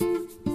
Hello,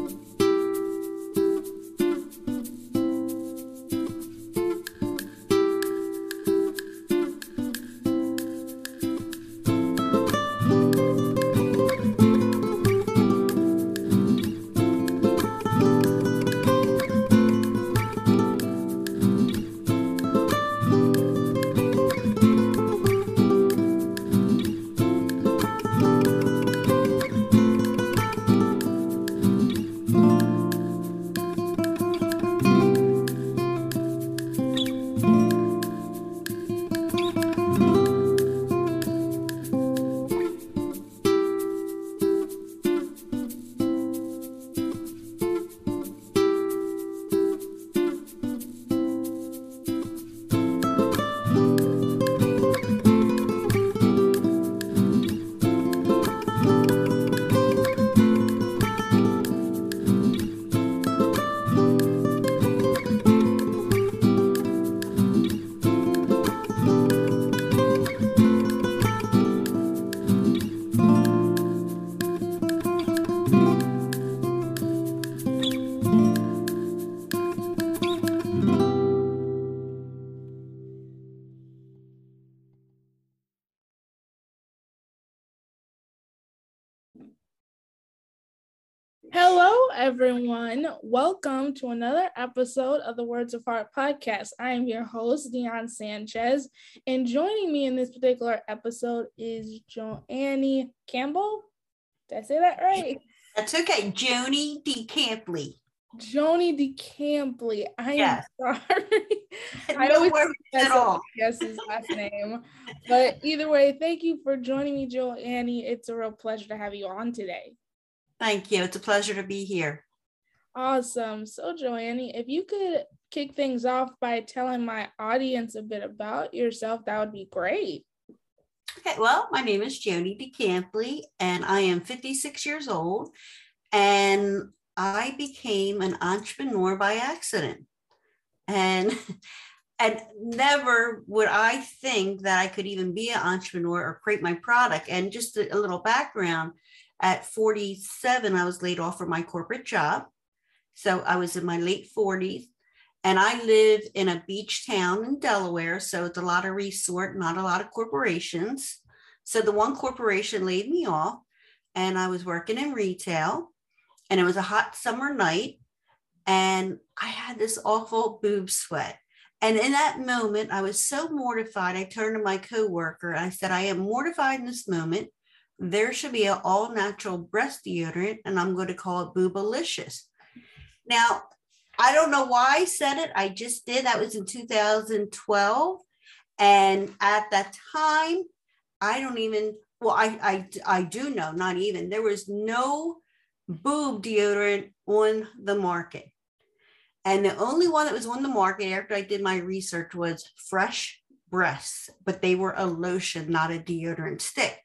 everyone. Welcome to another episode of the Words of Heart podcast. I am your host, Dion Sanchez, and joining me in this particular episode is Joannie Campbell. Did I say that right? That's okay. Joani DiCampil. Joni D. Campley. I Yes. am sorry. I worries at all. Yes, his last name. But either way, thank you for joining me, Joani. It's a real pleasure to have you on today. Thank you. It's a pleasure to be here. Awesome. So, Joani, if you could kick things off by telling my audience a bit about yourself, that would be great. Okay, well, my name is Joani DiCampil, and I am 56 years old. And I became an entrepreneur by accident. And and never would I think that I could even be an entrepreneur or create my product. And just a little background at 47, I was laid off from my corporate job. So I was in my late 40s. And I live in a beach town in Delaware. So it's a lot of resort, not a lot of corporations. So the one corporation laid me off, and I was working in retail. And it was a hot summer night. And I had this awful boob sweat. And in that moment, I was so mortified. I turned to my coworker. And I said, I am mortified in this moment. There should be an all natural breast deodorant, and I'm going to call it Boobalicious. Now, I don't know why I said it. I just did. That was in 2012. And at that time, I don't even, well, I, I, I do know, not even, there was no boob deodorant on the market. And the only one that was on the market after I did my research was Fresh Breasts, but they were a lotion, not a deodorant stick.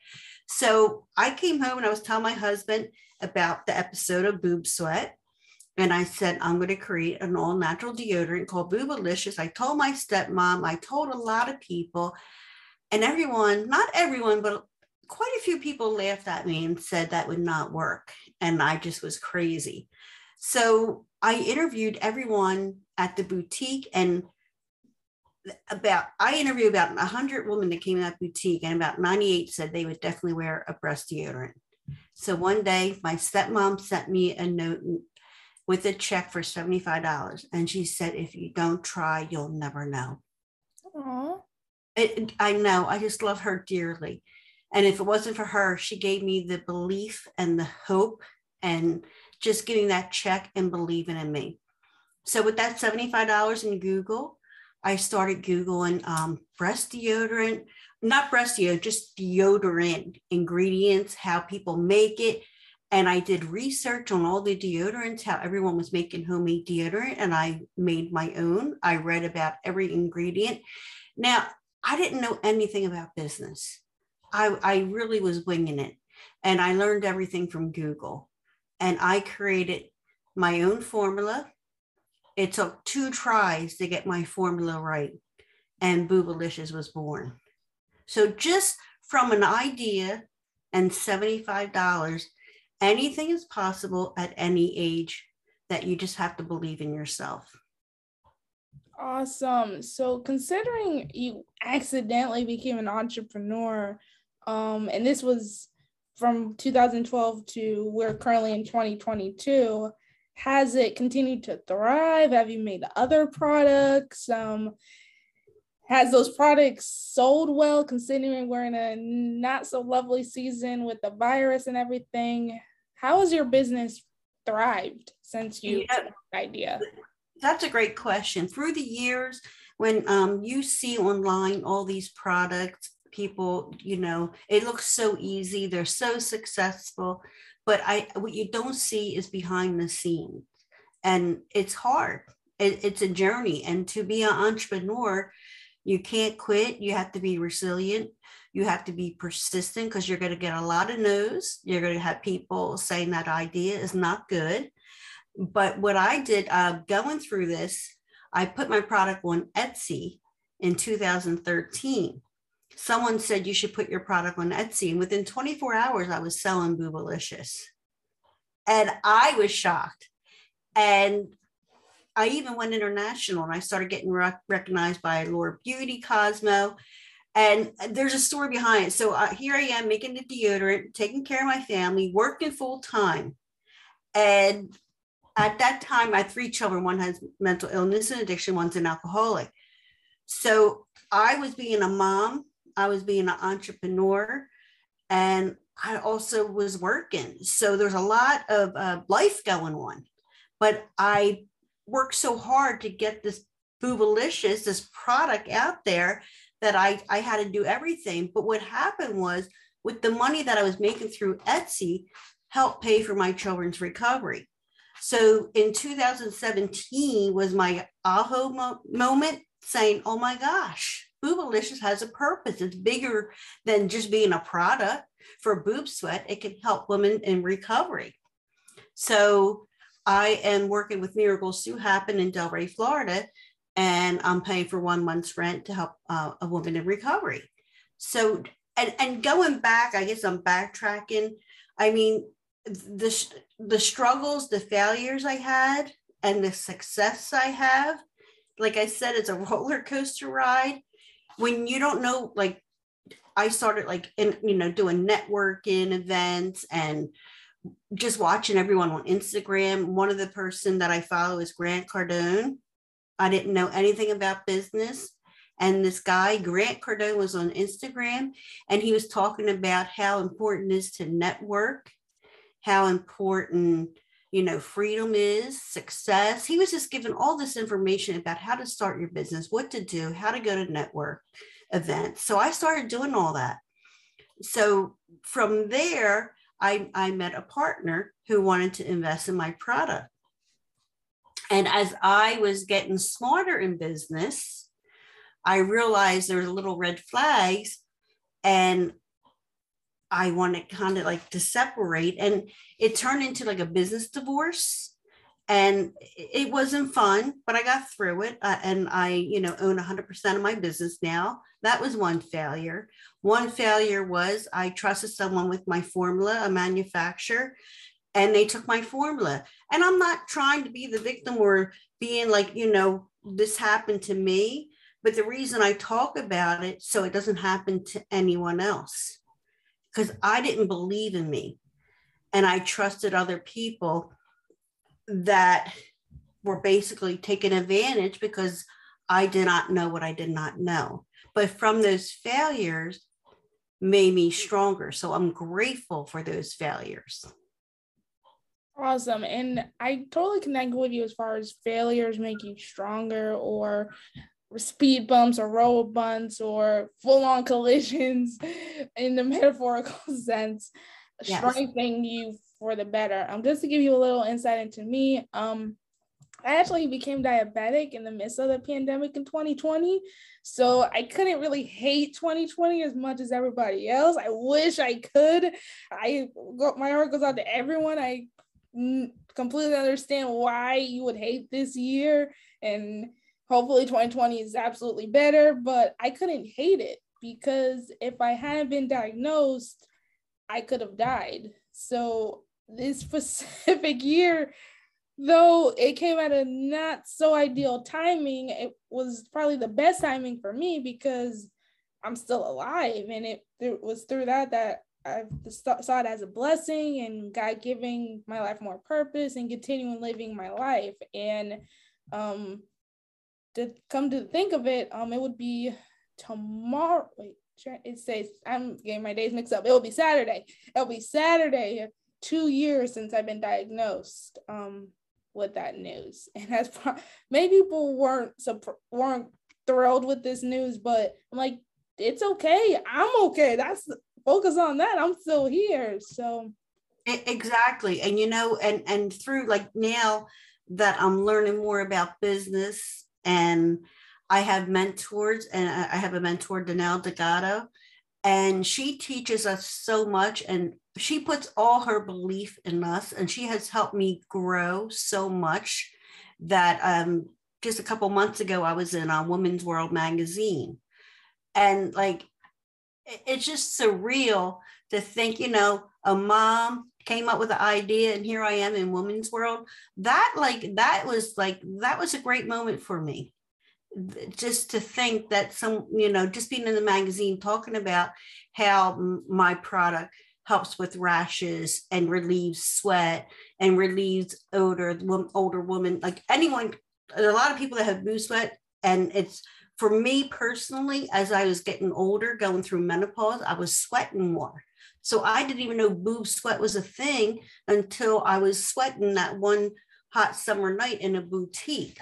So I came home and I was telling my husband about the episode of Boob Sweat. And I said, I'm going to create an all natural deodorant called Boobalicious. I told my stepmom, I told a lot of people, and everyone, not everyone, but quite a few people laughed at me and said that would not work. And I just was crazy. So I interviewed everyone at the boutique and about I interviewed about 100 women that came in that boutique and about 98 said they would definitely wear a breast deodorant. So one day my stepmom sent me a note with a check for $75 and she said if you don't try you'll never know. It, I know, I just love her dearly. And if it wasn't for her, she gave me the belief and the hope and just getting that check and believing in me. So with that $75 in Google, I started Googling um, breast deodorant, not breast deodorant, just deodorant ingredients, how people make it. and I did research on all the deodorants, how everyone was making homemade deodorant, and I made my own. I read about every ingredient. Now, I didn't know anything about business. I, I really was winging it. And I learned everything from Google. And I created my own formula. It took two tries to get my formula right. And Boobalicious was born. So just from an idea and $75, anything is possible at any age that you just have to believe in yourself. Awesome. So considering you accidentally became an entrepreneur, um, and this was from 2012 to we're currently in 2022, has it continued to thrive? Have you made other products? Um, has those products sold well considering we're in a not so lovely season with the virus and everything? How has your business thrived since you yeah. idea? That's a great question. Through the years, when um, you see online all these products, people, you know, it looks so easy. They're so successful, but I what you don't see is behind the scenes, and it's hard. It, it's a journey, and to be an entrepreneur, you can't quit. You have to be resilient. You have to be persistent because you're going to get a lot of no's. You're going to have people saying that idea is not good. But what I did uh, going through this, I put my product on Etsy in 2013. Someone said you should put your product on Etsy. And within 24 hours, I was selling Boobalicious. And I was shocked. And I even went international and I started getting rec- recognized by Allure Beauty, Cosmo. And there's a story behind it. So uh, here I am making the deodorant, taking care of my family, working full time. And at that time, I had three children. One has mental illness and addiction, one's an alcoholic. So I was being a mom, I was being an entrepreneur, and I also was working. So there's a lot of uh, life going on. But I worked so hard to get this Boobalicious, this product out there that I, I had to do everything. But what happened was with the money that I was making through Etsy, helped pay for my children's recovery. So in 2017 was my aha mo- moment saying, oh my gosh, Boobalicious has a purpose. It's bigger than just being a product for boob sweat. It can help women in recovery. So I am working with Miracle Sue Happen in Delray, Florida, and I'm paying for one month's rent to help uh, a woman in recovery. So, and, and going back, I guess I'm backtracking. I mean, the, the struggles, the failures I had, and the success I have, like I said, it's a roller coaster ride. When you don't know, like, I started like in, you know, doing networking events and just watching everyone on Instagram. One of the person that I follow is Grant Cardone. I didn't know anything about business. And this guy, Grant Cardone, was on Instagram and he was talking about how important it is to network, how important, you know, freedom is, success. He was just giving all this information about how to start your business, what to do, how to go to network events. So I started doing all that. So from there, I, I met a partner who wanted to invest in my product. And as I was getting smarter in business, I realized there was little red flags and I wanted kind of like to separate. And it turned into like a business divorce. And it wasn't fun, but I got through it. Uh, and I, you know, own 100% of my business now. That was one failure. One failure was I trusted someone with my formula, a manufacturer, and they took my formula. And I'm not trying to be the victim or being like, you know, this happened to me. But the reason I talk about it so it doesn't happen to anyone else, because I didn't believe in me and I trusted other people that were basically taking advantage because I did not know what I did not know. But from those failures made me stronger. So I'm grateful for those failures. Awesome. And I totally connect with you as far as failures make you stronger or speed bumps or road bumps or full on collisions in the metaphorical sense, yes. strengthening you for the better. Um, just to give you a little insight into me, um, I actually became diabetic in the midst of the pandemic in 2020. So I couldn't really hate 2020 as much as everybody else. I wish I could. I my heart goes out to everyone. I completely understand why you would hate this year and hopefully 2020 is absolutely better, but I couldn't hate it because if I hadn't been diagnosed, I could have died. So this specific year though it came at a not so ideal timing, it was probably the best timing for me because I'm still alive. And it, it was through that that I saw it as a blessing and God giving my life more purpose and continuing living my life. And um, to come to think of it, um, it would be tomorrow. Wait, it says I'm getting my days mixed up. It will be Saturday. It'll be Saturday. Two years since I've been diagnosed. Um, with that news, and that's pro- maybe people weren't weren't thrilled with this news, but I'm like, it's okay. I'm okay. That's focus on that. I'm still here. So exactly, and you know, and and through like now that I'm learning more about business and I have mentors, and I have a mentor, Danelle Delgado, and she teaches us so much and she puts all her belief in us and she has helped me grow so much that um, just a couple months ago i was in a women's world magazine. And like it's just surreal to think you know a mom came up with the idea and here i am in women's world. That like that was like that was a great moment for me. Just to think that some you know just being in the magazine talking about how my product helps with rashes and relieves sweat and relieves odor older woman, like anyone a lot of people that have boob sweat and it's for me personally as i was getting older going through menopause i was sweating more so i didn't even know boob sweat was a thing until i was sweating that one hot summer night in a boutique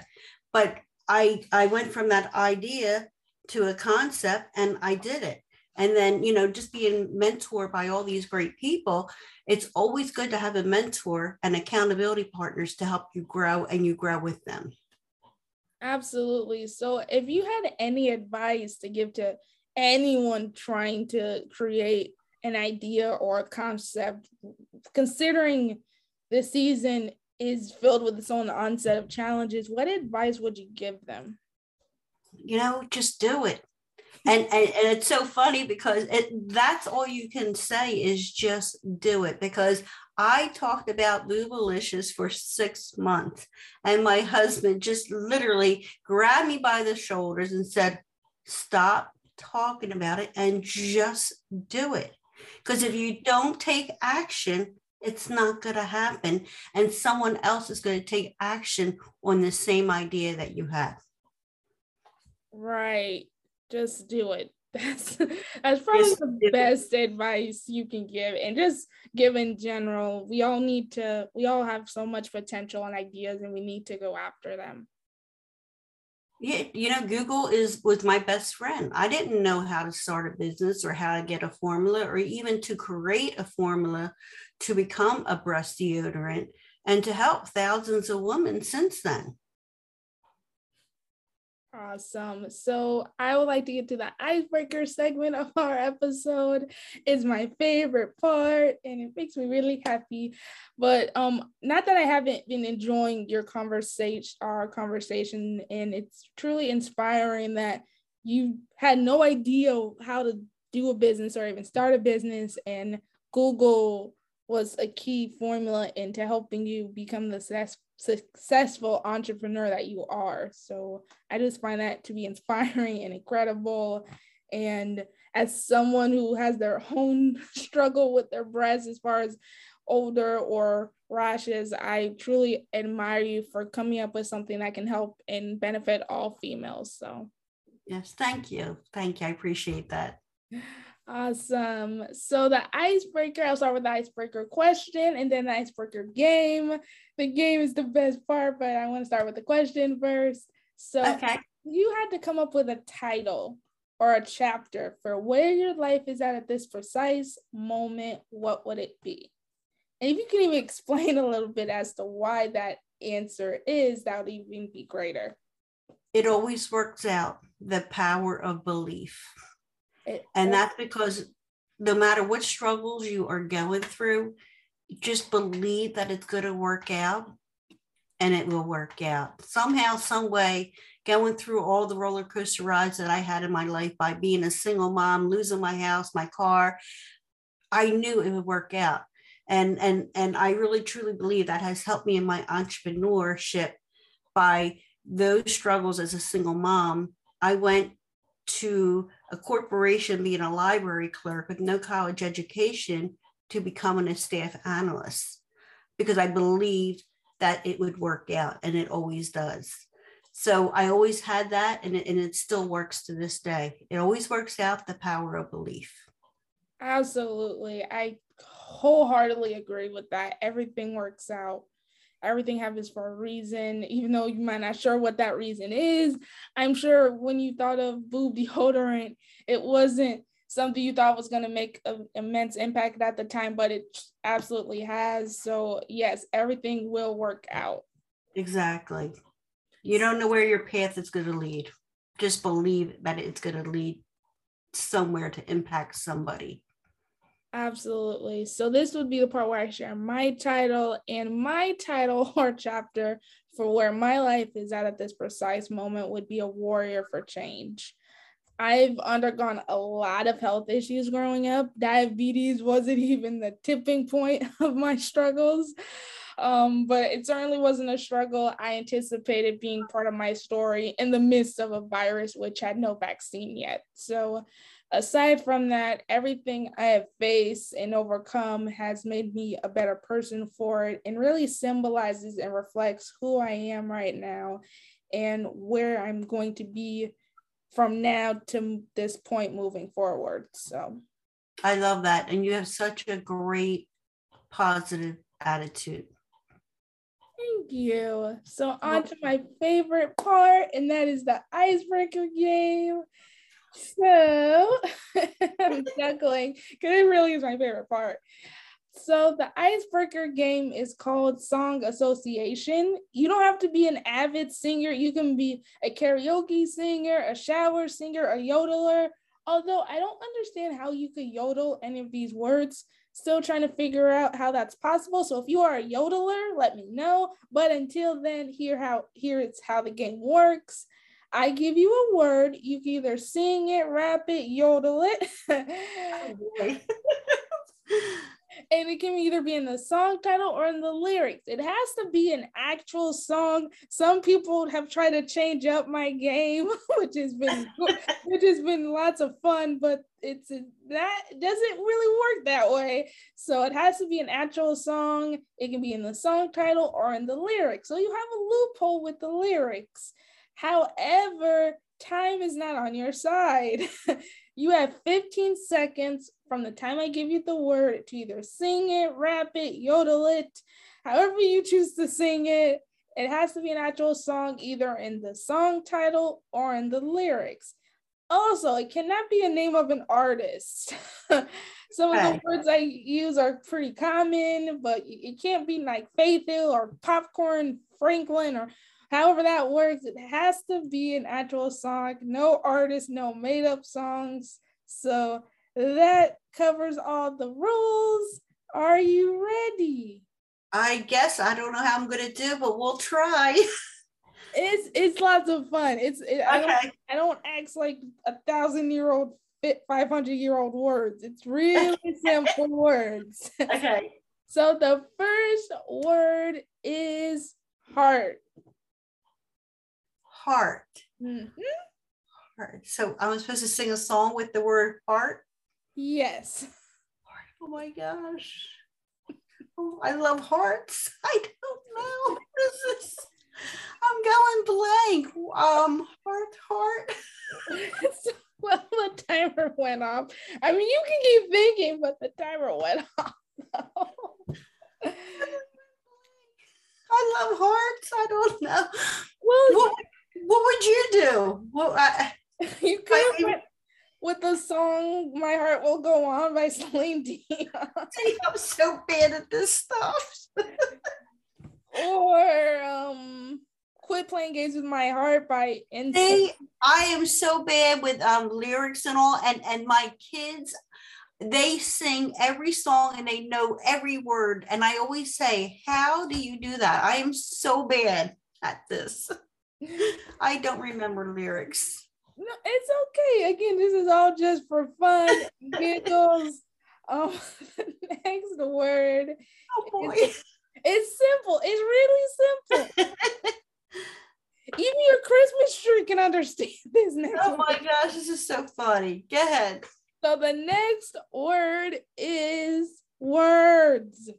but I I went from that idea to a concept and I did it. And then, you know, just being mentored by all these great people, it's always good to have a mentor and accountability partners to help you grow and you grow with them. Absolutely. So, if you had any advice to give to anyone trying to create an idea or a concept, considering the season is filled with its own onset of challenges, what advice would you give them? You know, just do it. And, and, and it's so funny because it that's all you can say is just do it because I talked about Boobalicious for six months and my husband just literally grabbed me by the shoulders and said, stop talking about it and just do it. Because if you don't take action, it's not going to happen. And someone else is going to take action on the same idea that you have. Right. Just do it. That's that's probably just the best it. advice you can give. And just give in general, we all need to, we all have so much potential and ideas and we need to go after them yeah, you know, Google is was my best friend. I didn't know how to start a business or how to get a formula or even to create a formula to become a breast deodorant and to help thousands of women since then. Awesome. So I would like to get to the icebreaker segment of our episode. It's my favorite part and it makes me really happy. But um not that I haven't been enjoying your conversation our conversation and it's truly inspiring that you had no idea how to do a business or even start a business and Google was a key formula into helping you become the successful entrepreneur that you are. So I just find that to be inspiring and incredible. And as someone who has their own struggle with their breasts as far as older or rashes, I truly admire you for coming up with something that can help and benefit all females. So, yes, thank you. Thank you. I appreciate that. Awesome. So the icebreaker, I'll start with the icebreaker question and then the icebreaker game. The game is the best part, but I want to start with the question first. So okay. you had to come up with a title or a chapter for where your life is at at this precise moment. What would it be? And if you can even explain a little bit as to why that answer is, that would even be greater. It always works out the power of belief. It, and that's because no matter what struggles you are going through, just believe that it's going to work out and it will work out. Somehow, some way, going through all the roller coaster rides that I had in my life by being a single mom, losing my house, my car, I knew it would work out. And and and I really truly believe that has helped me in my entrepreneurship by those struggles as a single mom. I went to a corporation being a library clerk with no college education to becoming a staff analyst because I believed that it would work out and it always does. So I always had that and it, and it still works to this day. It always works out the power of belief. Absolutely. I wholeheartedly agree with that. Everything works out. Everything happens for a reason, even though you might not sure what that reason is. I'm sure when you thought of boob deodorant, it wasn't something you thought was going to make an immense impact at the time, but it absolutely has. So, yes, everything will work out. Exactly. You don't know where your path is going to lead. Just believe that it's going to lead somewhere to impact somebody. Absolutely. So, this would be the part where I share my title and my title or chapter for where my life is at at this precise moment would be a warrior for change. I've undergone a lot of health issues growing up. Diabetes wasn't even the tipping point of my struggles. Um, but it certainly wasn't a struggle I anticipated being part of my story in the midst of a virus which had no vaccine yet. So, aside from that, everything I have faced and overcome has made me a better person for it and really symbolizes and reflects who I am right now and where I'm going to be from now to this point moving forward. So I love that. And you have such a great positive attitude. Thank you. So on to my favorite part, and that is the icebreaker game. So I'm chuckling because it really is my favorite part. So the icebreaker game is called Song Association. You don't have to be an avid singer. You can be a karaoke singer, a shower singer, a yodeler. Although I don't understand how you could yodel any of these words. Still trying to figure out how that's possible. So if you are a yodeler, let me know. But until then, here how here it's how the game works. I give you a word. You can either sing it, rap it, yodel it. oh and it can either be in the song title or in the lyrics. It has to be an actual song. Some people have tried to change up my game, which has been which has been lots of fun, but it's that doesn't really work that way. So it has to be an actual song. It can be in the song title or in the lyrics. So you have a loophole with the lyrics. However, time is not on your side. you have 15 seconds from the time I give you the word to either sing it, rap it, yodel it, however you choose to sing it. It has to be an actual song, either in the song title or in the lyrics. Also, it cannot be a name of an artist. Some of the words I use are pretty common, but it can't be like Faith Hill or Popcorn Franklin or however that works. It has to be an actual song, no artist, no made up songs. So that covers all the rules. Are you ready? I guess I don't know how I'm gonna do, but we'll try. it's it's lots of fun. It's it, okay. I don't I don't act like a thousand year old fit five hundred year old words. It's really simple words. Okay. So the first word is heart. Heart. Mm-hmm. Heart. So I'm supposed to sing a song with the word heart. Yes. Oh my gosh. Oh, I love hearts. I don't know. What is this? I'm going blank. Um, heart, heart. well, the timer went off. I mean, you can keep thinking, but the timer went off. I love hearts. I don't know. Well, what, what would you do? Well, I, you could have with the song "My Heart Will Go On" by Celine Dion. I'm so bad at this stuff. or um, "Quit Playing Games with My Heart" by NSYNC. See, I am so bad with um lyrics and all, and and my kids, they sing every song and they know every word, and I always say, "How do you do that?" I am so bad at this. I don't remember lyrics. No, it's okay. Again, this is all just for fun, giggles. Um, next word. Oh boy. It's, it's simple. It's really simple. Even your Christmas tree can understand this next oh word. my gosh, this is so funny. Go ahead. So the next word is words.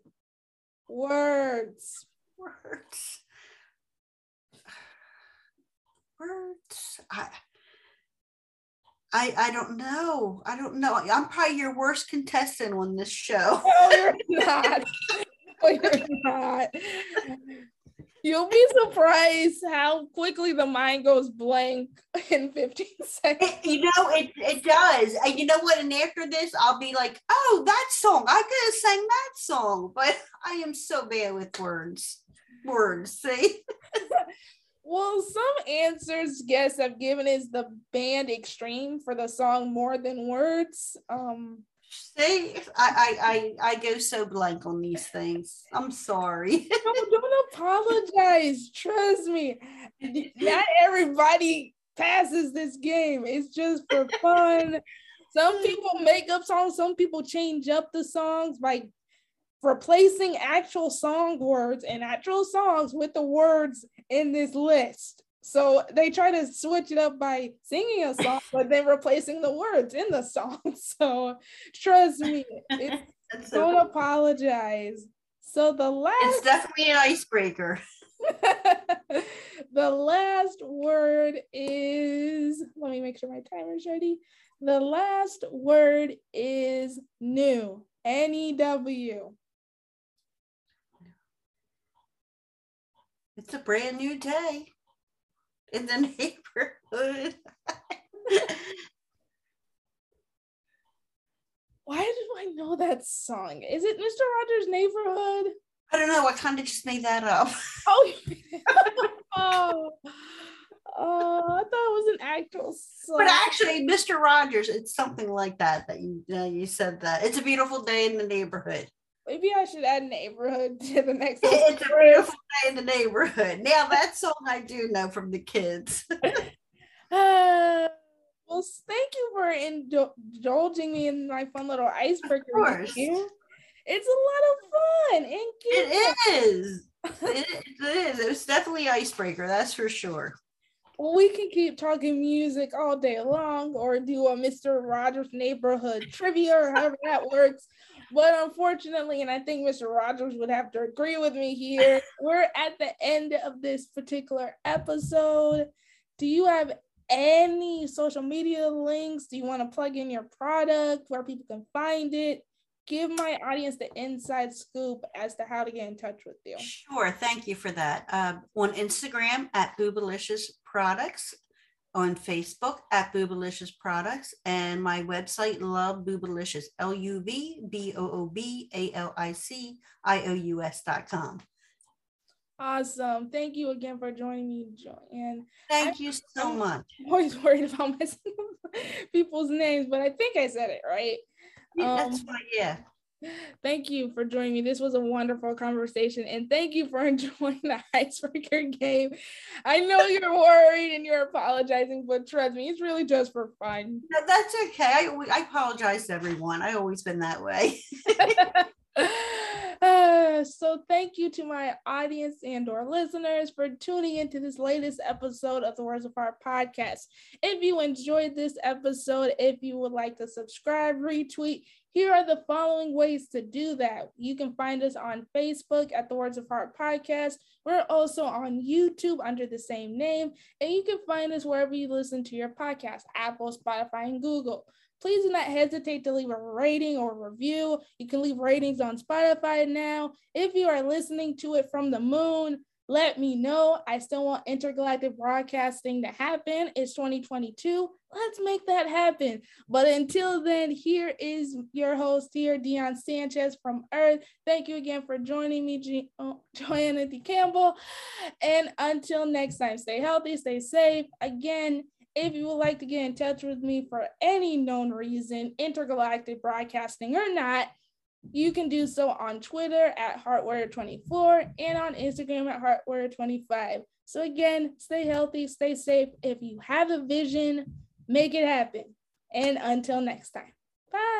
Words. Words. Words. I, I I don't know. I don't know. I'm probably your worst contestant on this show. No, you're not. No, you're not. You'll be surprised how quickly the mind goes blank in 15 seconds. It- you know, it, it does. And you know what? And after this, I'll be like, oh, that song. I could have sang that song. But I am so bad with words. Words. See? Well, some answers guests have given is the band Extreme for the song More Than Words. Um, See? I, I I I go so blank on these things. I'm sorry. don't, don't apologize. Trust me. Not everybody passes this game. It's just for fun. Some people make up songs, some people change up the songs by replacing actual song words and actual songs with the words in this list. So they try to switch it up by singing a song, but then replacing the words in the song. So trust me, it's, so don't apologize. So the last It's definitely an icebreaker. the last word is let me make sure my timer's ready. The last word is new. N E W. It's a brand new day in the neighborhood. Why do I know that song? Is it Mr. Rogers' Neighborhood? I don't know. I kind of just made that up. Oh, you made it up. oh, oh, I thought it was an actual song. But actually, Mr. Rogers, it's something like that that you uh, you said that. It's a beautiful day in the neighborhood. Maybe I should add neighborhood to the next It's a beautiful day in the neighborhood. Now that song I do know from the kids. Uh, well, thank you for indulging me in my fun little icebreaker. Of course. It's a lot of fun and cute. It is. It, it is. It was definitely icebreaker. That's for sure. Well, we can keep talking music all day long or do a Mr. Rogers neighborhood trivia or however that works. But unfortunately, and I think Mr. Rogers would have to agree with me here, we're at the end of this particular episode. Do you have any social media links? Do you want to plug in your product where people can find it? Give my audience the inside scoop as to how to get in touch with you. Sure. Thank you for that. Uh, on Instagram at Boobalicious Products, on Facebook at Boobalicious Products, and my website, Love Boobalicious, L U V B O O B A L I C I O U S dot com. Awesome. Thank you again for joining me, Joanne. Thank you so much. I'm always worried about messing up people's names, but I think I said it right. Yeah, That's Um, fine. Yeah. Thank you for joining me. This was a wonderful conversation, and thank you for enjoying the icebreaker game. I know you're worried and you're apologizing, but trust me, it's really just for fun. No, that's okay. I, I apologize to everyone. I always been that way. So thank you to my audience and or listeners for tuning into this latest episode of the Words of Heart podcast. If you enjoyed this episode, if you would like to subscribe, retweet, here are the following ways to do that. You can find us on Facebook at the Words of Heart podcast. We're also on YouTube under the same name, and you can find us wherever you listen to your podcast, Apple, Spotify, and Google please do not hesitate to leave a rating or review. You can leave ratings on Spotify now. If you are listening to it from the moon, let me know. I still want intergalactic broadcasting to happen. It's 2022. Let's make that happen. But until then, here is your host here, Dion Sanchez from Earth. Thank you again for joining me, oh, Joanna D. Campbell. And until next time, stay healthy, stay safe. Again, if you would like to get in touch with me for any known reason, intergalactic broadcasting or not, you can do so on Twitter at Heartwarrior24 and on Instagram at Heartwarrior25. So, again, stay healthy, stay safe. If you have a vision, make it happen. And until next time, bye.